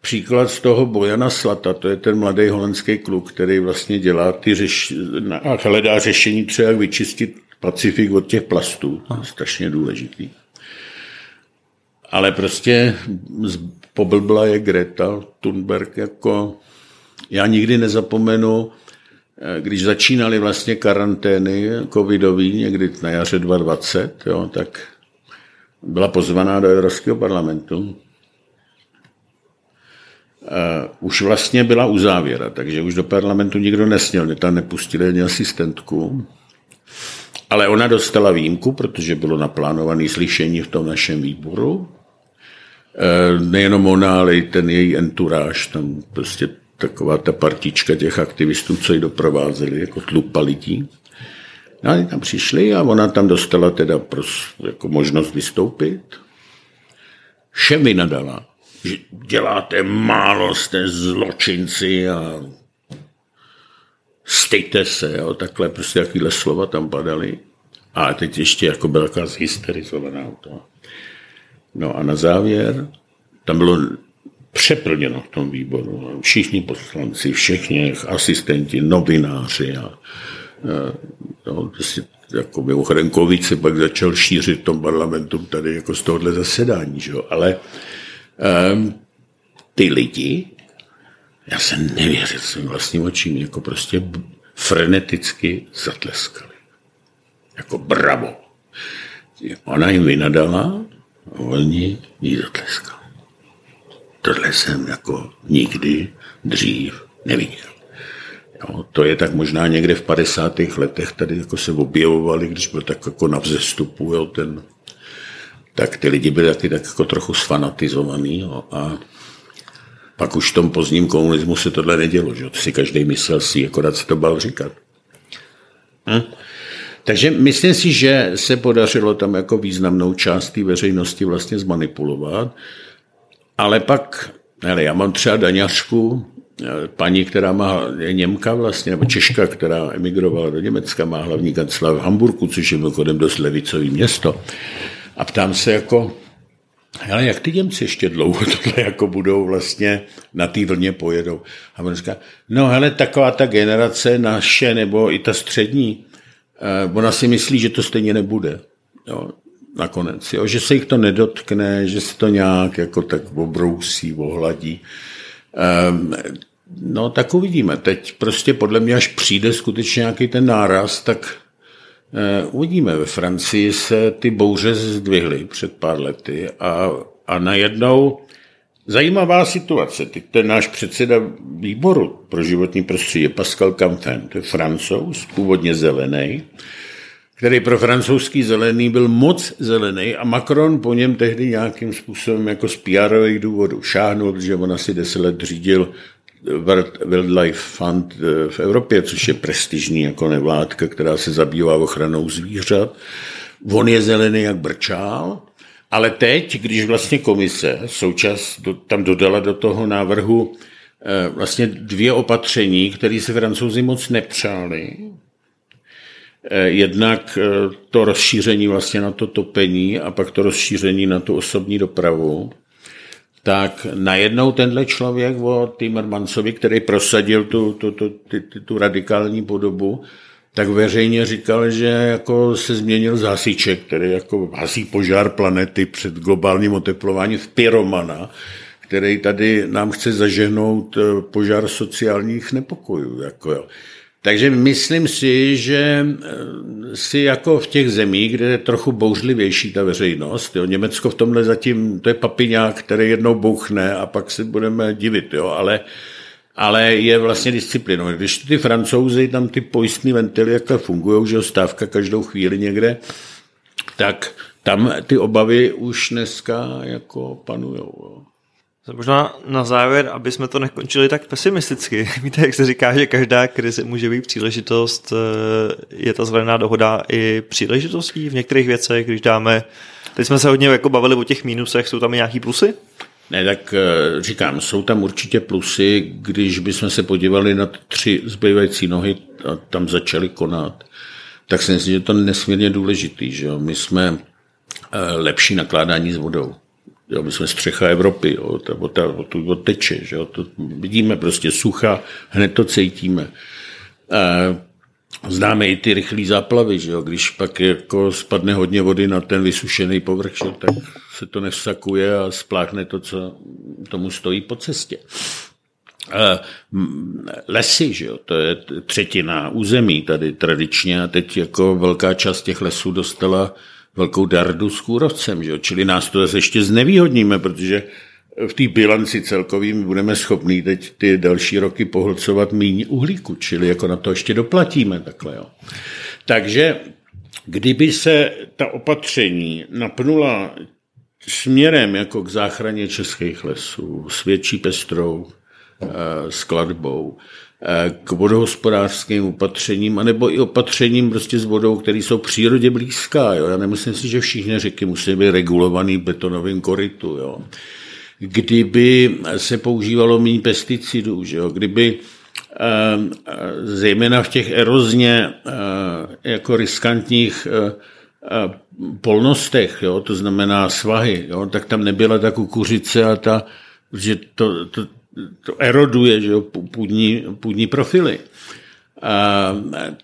příklad z toho Bojana Slata, to je ten mladý holandský kluk, který vlastně dělá ty řeš, a hledá řešení třeba, jak vyčistit Pacifik od těch plastů. To je strašně důležitý. Ale prostě poblbla je Greta Thunberg jako, já nikdy nezapomenu, eh, když začínaly vlastně karantény covidový někdy na jaře 2020, jo, tak byla pozvaná do Evropského parlamentu. Uh, už vlastně byla uzávěra, takže už do parlamentu nikdo nesměl, tam nepustili ani asistentku. Ale ona dostala výjimku, protože bylo naplánované slyšení v tom našem výboru Eh, nejenom ona, ale i ten její enturáž, tam prostě taková ta partička těch aktivistů, co ji doprovázeli, jako tlupa lidí. No, oni tam přišli a ona tam dostala teda pros, jako možnost vystoupit. Všem vynadala, že děláte málo, jste zločinci a stejte se, jo, takhle prostě jakýhle slova tam padaly. A teď ještě jako byla taková zhysterizovaná to. No a na závěr, tam bylo přeplněno v tom výboru. Všichni poslanci, všichni asistenti, novináři a, a no, prostě jako mimochodem COVID se pak začal šířit v tom parlamentu tady jako z tohohle zasedání, že ale um, ty lidi, já jsem nevěřil svým vlastním očím, jako prostě freneticky zatleskali. Jako bravo. Ona jim vynadala, Oni jí zatleskali. Tohle jsem jako nikdy dřív neviděl. Jo, to je tak možná někde v 50. letech tady jako se objevovali, když byl tak jako na vzestupu, jo, ten, tak ty lidi byli taky tak jako trochu sfanatizovaný jo, a Pak už v tom pozdním komunismu se tohle nedělo, že si každý myslel si, akorát se to bal říkat. Hm? Takže myslím si, že se podařilo tam jako významnou část té veřejnosti vlastně zmanipulovat, ale pak, hele, já mám třeba daňařku, eh, paní, která má, je Němka vlastně, nebo Češka, která emigrovala do Německa, má hlavní kancelář v Hamburgu, což je mimochodem dost levicový město. A ptám se jako, ale jak ty Němci ještě dlouho <laughs> tohle jako budou vlastně na té vlně pojedou? A on říká, no hele, taková ta generace naše, nebo i ta střední, eh, ona si myslí, že to stejně nebude. Jo, nakonec, jo, že se jich to nedotkne, že se to nějak jako tak obrousí, ohladí. Um, no tak uvidíme. Teď prostě podle mě, až přijde skutečně nějaký ten náraz, tak uh, uvidíme. Ve Francii se ty bouře zdvihly před pár lety a, a najednou zajímavá situace. Teď ten náš předseda výboru pro životní prostředí je Pascal Canfin, to je francouz, původně zelený, který pro francouzský zelený byl moc zelený a Macron po něm tehdy nějakým způsobem jako z pr důvodů šáhnul, protože on asi deset let řídil Wildlife Fund eh, v Evropě, což je prestižní jako nevládka, která se zabývá ochranou zvířat. On je zelený jak brčál, ale teď, když vlastně komise součas tam dodala do toho návrhu eh, vlastně dvě opatření, které se francouzi moc nepřáli, jednak eh, to rozšíření vlastně na to topení a pak to rozšíření na tu osobní dopravu, tak najednou tenhle člověk o Timmermansovi, který prosadil tu, tu, tu, tu, tu radikální podobu, tak veřejně říkal, že jako se změnil zásiček, který jako hasí požár planety před globálním oteplováním v pyromana, který tady nám chce zažehnout eh, požár sociálních nepokojů. Jako jo. Takže myslím si, že eh, si jako v těch zemích, kde je trochu bouřlivější ta veřejnost, jo, Německo v tomhle zatím, to je papiňák, který jednou bouchne a pak si budeme divit, jo, ale, ale je vlastně disciplinou. Když ty francouzi, tam ty pojistné ventily, jak fungují, že stávka každou chvíli někde, tak tam ty obavy už dneska jako panujou. Jo. Možná na závěr, aby jsme to nekončili tak pesimisticky. <laughs> Víte, jak se říká, že každá krize může být příležitost, eh, je ta zelená dohoda i příležitostí v některých věcech, když dáme, teď jsme se hodně jako bavili o těch mínusech, jsou tam i nějaký plusy? Ne, tak eh, říkám, jsou tam určitě plusy, když bychom se podívali na tři zbývající nohy a tam začali konat, tak si myslím, že to je nesmírně důležitý, že jo? My jsme eh, lepší nakládání s vodou. Jo, my jsme střecha Evropy, jo, ta voda tu teče, že jo, to vidíme prostě sucha, hned to cítíme. A známe i ty rychlé záplavy, že jo, když pak jako spadne hodně vody na ten vysušený povrch, že, tak se to nevsakuje a spláchne to, co tomu stojí po cestě. Lesy, že jo, to je třetina území tady tradičně a teď jako velká část těch lesů dostala velkou dardu s kůrovcem, že? čili nás to ještě znevýhodníme, protože v té bilanci celkovým budeme schopní teď ty další roky pohlcovat méně uhlíku, čili jako na to ještě doplatíme takhle. Jo. Takže kdyby se ta opatření napnula směrem jako k záchraně českých lesů, s větší pestrou eh, skladbou, k vodohospodářským opatřením, anebo i opatřením prostě s vodou, které jsou přírodě blízká. Jo. Já nemyslím si, že všichni řeky musí být regulovaný betonovým korytu. Jo. Kdyby se používalo méně pesticidů, že jo. kdyby eh, zejména v těch erozně eh, jako riskantních polnostech, jo, to znamená svahy, jo, tak tam nebyla ta kukuřice a ta, že to, to, to eroduje že jo, půdní, půdní profily. A,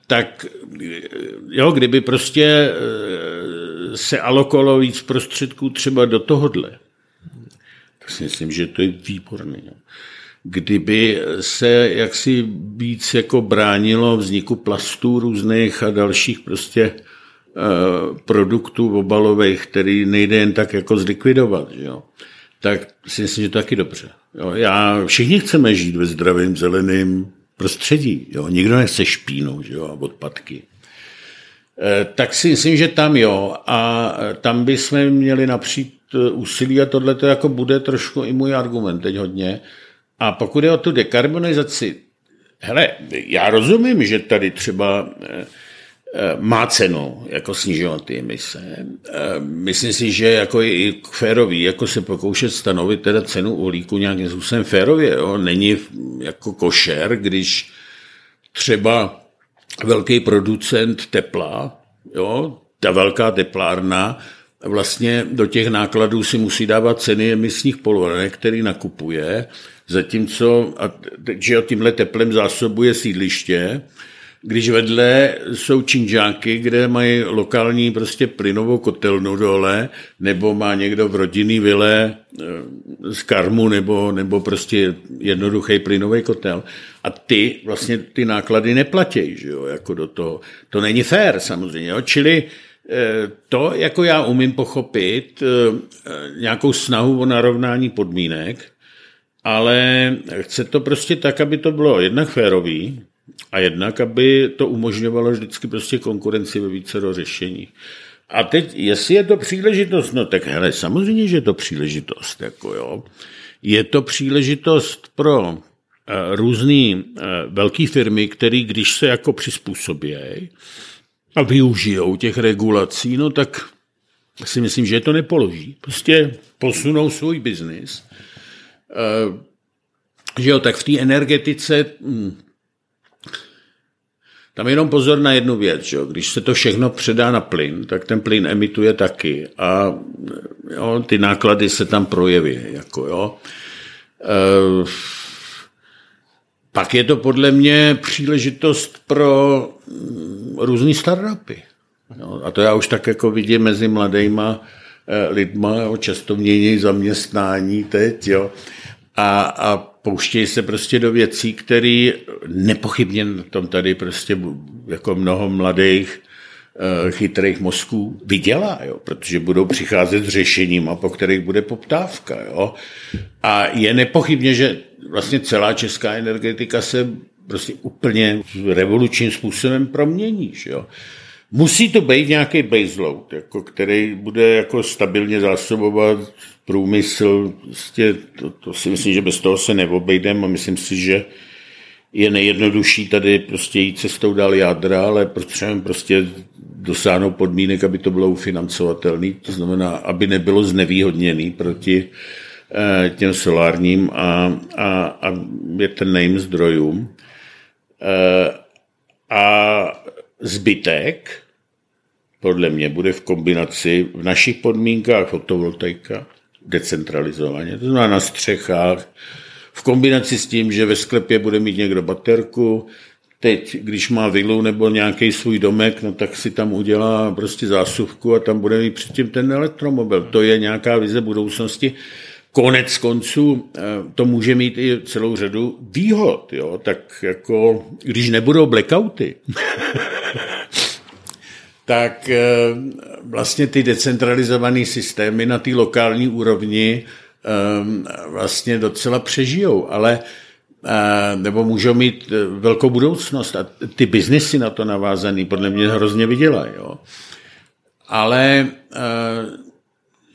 tak jo, kdyby prostě e, se alokovalo víc prostředků třeba do tohohle, tak si myslím, že to je výborné. Kdyby se jaksi víc jako bránilo vzniku plastů různých a dalších prostě e, produktů obalových, který nejde jen tak jako zlikvidovat, že jo tak si myslím, že to taky dobře. Jo, já, všichni chceme žít ve zdravém zeleném prostředí. Jo. Nikdo nechce špínu že jo, a odpadky. E, tak si myslím, že tam jo. A tam bychom měli napřít e, úsilí a tohle to jako bude trošku i můj argument teď hodně, A pokud je o tu dekarbonizaci, hele, já rozumím, že tady třeba eh, eh, má cenu jako snižovat ty emise. Eh, myslím si, že jako je i férový, jako se pokoušet stanovit teda cenu uhlíku nějakým způsobem férově. Jo? Není jako košer, když třeba velký producent tepla, jo, ta velká teplárna, vlastně do těch nákladů si musí dávat ceny emisních povolenek, který nakupuje, zatímco, a, že tímhle teplem zásobuje sídliště, když vedle jsou činžáky, kde mají lokální prostě plynovou kotelnu dole, nebo má někdo v rodinný vile eh, z karmu, nebo, nebo prostě jednoduchý plynový kotel. A ty vlastně ty náklady neplatí, že jo, jako do toho. To není fér samozřejmě, jo? čili eh, to, jako já umím pochopit, eh, nějakou snahu o narovnání podmínek, ale chce to prostě tak, aby to bylo jednak férový, a jednak, aby to umožňovalo vždycky prostě konkurenci ve více řešení. A teď, jestli je to příležitost, no tak hele, samozřejmě, že je to příležitost, jako jo. Je to příležitost pro uh, různé uh, velké firmy, které když se jako přizpůsobí a využijou těch regulací, no tak si myslím, že to nepoloží. Prostě posunou svůj biznis. Uh, že jo, tak v té energetice hm, tam jenom pozor na jednu věc, že? když se to všechno předá na plyn, tak ten plyn emituje taky a jo, ty náklady se tam projeví. Jako, jo. E, pak je to podle mě příležitost pro mm, různé startupy. Jo, a to já už tak jako vidím mezi mladýma e, lidma, jo, často mění zaměstnání teď, jo. A, a pouštějí se prostě do věcí, které nepochybně na tom tady prostě jako mnoho mladých eh, chytrých mozků vydělá, jo, protože budou přicházet s řešením, a po kterých bude poptávka. Jo. A je nepochybně, že vlastně celá česká energetika se prostě úplně revolučním způsobem promění. Že jo. Musí to být nějaký baseload, jako, který bude jako stabilně zásobovat průmysl. Prostě to, to si myslím, že bez toho se neobejdeme a myslím si, že je nejjednodušší tady prostě jít cestou dál jádra, ale potřebujeme prostě dosáhnout podmínek, aby to bylo ufinancovatelné, to znamená, aby nebylo znevýhodněný proti eh, těm solárním a, a, a větrným zdrojům. Eh, a zbytek podle mě bude v kombinaci v našich podmínkách fotovoltaika decentralizovaně, to znamená na střechách, v kombinaci s tím, že ve sklepě bude mít někdo baterku, teď, když má vilu nebo nějaký svůj domek, no tak si tam udělá prostě zásuvku a tam bude mít předtím ten elektromobil. To je nějaká vize budoucnosti. Konec konců eh, to může mít i celou řadu výhod, jo? tak jako když nebudou blackouty, <laughs> tak eh, vlastně ty decentralizované systémy na té lokální úrovni eh, vlastně docela přežijou, ale eh, nebo můžou mít velkou budoucnost a ty biznesy na to navázaný podle mě hrozně vydělají. Jo. Ale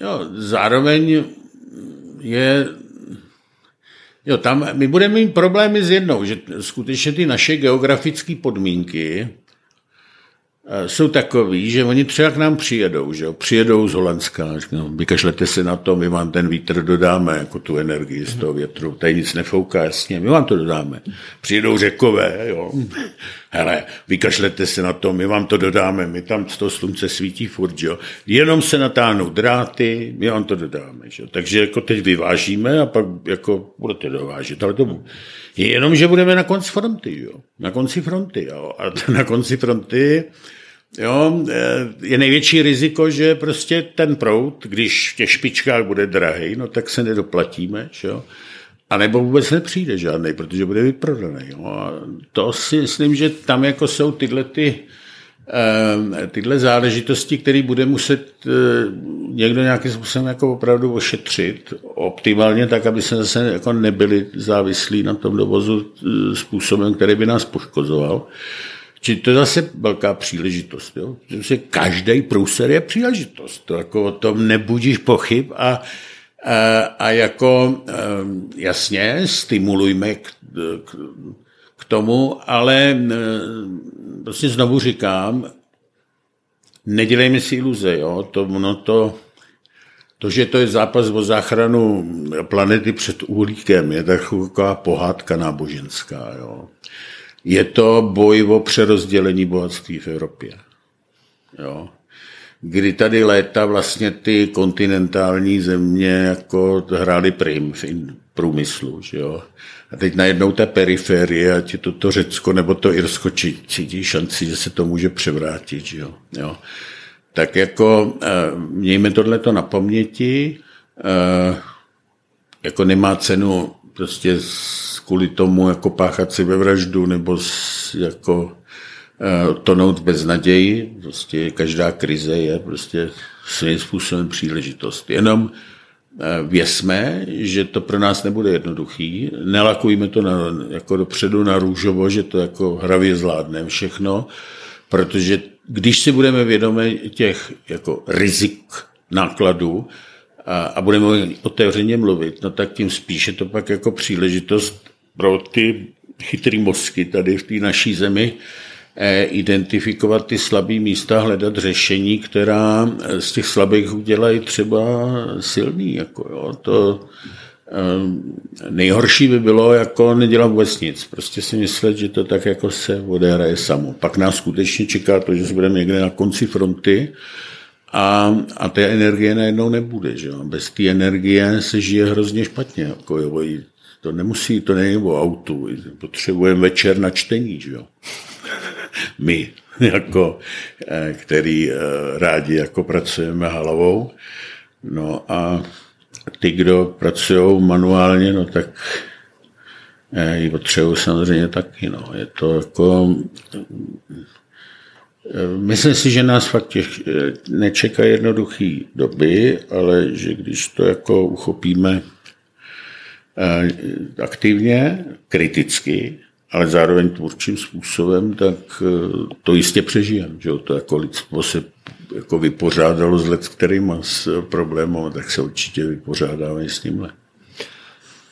jo, zároveň je Jo, tam my budeme mít problémy s jednou, že skutečně ty naše geografické podmínky Eh, jsou takový, že oni třeba k nám přijedou, že jo? přijedou z Holandska, říkají, vykašlete se na to, my vám ten vítr dodáme, jako tu energii z toho větru, tady nic nefouká, jasně, my vám to dodáme. Přijedou řekové, jo, <laughs> hele, vykašlete se na to, my vám to dodáme, my tam toho slunce svítí furt, jo? jenom se natáhnou dráty, my vám to dodáme. Že? Takže jako teď vyvážíme a pak jako budete dovážet, ale to jenom, že budeme na konci fronty, jo? na konci fronty. Jo? A <laughs> na konci fronty Jo, je největší riziko, že prostě ten prout, když v těch špičkách bude drahý, no tak se nedoplatíme, jo? A nebo vůbec nepřijde žádný, protože bude vyprodaný. Jo? A to si myslím, že tam jako jsou tyhle ty, eh, tyhle záležitosti, které bude muset eh, někdo nějakým způsobem jako opravdu ošetřit optimálně, tak aby se zase jako nebyli závislí na tom dovozu eh, způsobem, který by nás poškozoval. Či to je zase velká příležitost. Jo? Že každý průser je příležitost. To jako o tom nebudíš pochyb a A jako jasně, stimulujme k, k, k tomu, ale prostě znovu říkám, nedělejme si iluze, jo? To, no to, to, že to je zápas o záchranu planety před uhlíkem, je taková pohádka náboženská. Jo? Je to boj o přerozdělení bohatství v Evropě. Jo? Kdy tady léta vlastně ty kontinentální země jako hrály prim v průmyslu. Že jo? A teď najednou té periferie, ať je to to Řecko nebo to Irsko, cítí šanci, že se to může převrátit. Že jo? Jo? Tak jako eh, mějme tohleto na paměti, eh, jako nemá cenu prostě kvůli tomu jako páchat si ve vraždu nebo jako eh, tonout bez naději. Prostě každá krize je prostě svým způsobem příležitost. Jenom věsme, že to pro nás nebude jednoduchý. Nelakujme to na, jako dopředu na růžovo, že to jako hravě zvládneme všechno, protože když si budeme vědomi těch jako rizik nákladů a, a budeme otevřeně mluvit, no tak tím spíše to pak jako příležitost pro ty chytrý mozky tady v té naší zemi eh, identifikovat ty slabé místa, hledat řešení, která z těch slabých udělají třeba silný. Jako jo. To, Ehm, nejhorší by bylo jako nedělat vůbec nic. Prostě si myslet, že to tak jako se odehraje samo. Pak nás skutečně čeká to, že budeme někde na konci fronty a, a té energie najednou nebude. Že? Bez té energie se žije hrozně špatně. Jako, jo, to nemusí, to není o autu. Potřebujeme večer na čtení. Že? <laughs> My, <laughs> jako, eh, který eh, rádi jako pracujeme hlavou. No a ty, kdo pracují manuálně, no tak eh, ji potřebují samozřejmě taky. No. Je to jako... Eh, myslím si, že nás fakt těch, eh, nečeká jednoduchý doby, ale že když to jako uchopíme aktivně, kriticky, ale zároveň tvůrčím způsobem, tak to jistě přežijeme. Že to jako lidstvo se jako vypořádalo s let, kterým s problémem, tak se určitě vypořádáme s tímhle.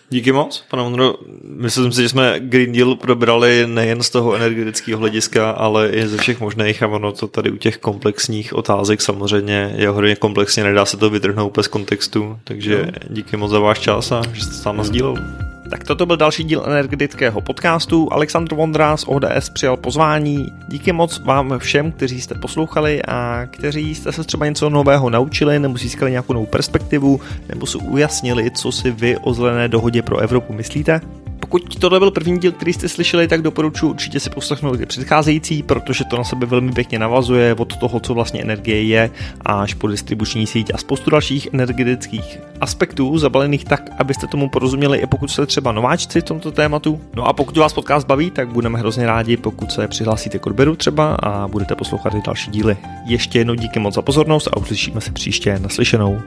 Díky moc, pane Mondro. Myslím si, že jsme Green Deal probrali nejen z toho energetického hlediska, ale i ze všech možných a ono to tady u těch komplexních otázek samozřejmě je hodně komplexně, nedá se to vytrhnout bez kontextu, takže díky moc za váš čas a že jste s náma sdílel. Tak toto byl další díl energetického podcastu. Aleksandr Vondra z ODS přijal pozvání. Díky moc vám všem, kteří jste poslouchali a kteří jste se třeba něco nového naučili nebo získali nějakou novou perspektivu nebo si ujasnili, co si vy o zelené dohodě pro Evropu myslíte. Pokud tohle byl první díl, který jste slyšeli, tak doporučuji určitě si poslechnout i předcházející, protože to na sebe velmi pěkně navazuje od toho, co vlastně energie je, až po distribuční síť a spoustu dalších energetických aspektů zabalených tak, abyste tomu porozuměli, i pokud jste třeba nováčci v tomto tématu. No a pokud vás podcast baví, tak budeme hrozně rádi, pokud se přihlásíte k odběru třeba a budete poslouchat i další díly. Ještě jednou díky moc za pozornost a uslyšíme se příště naslyšenou.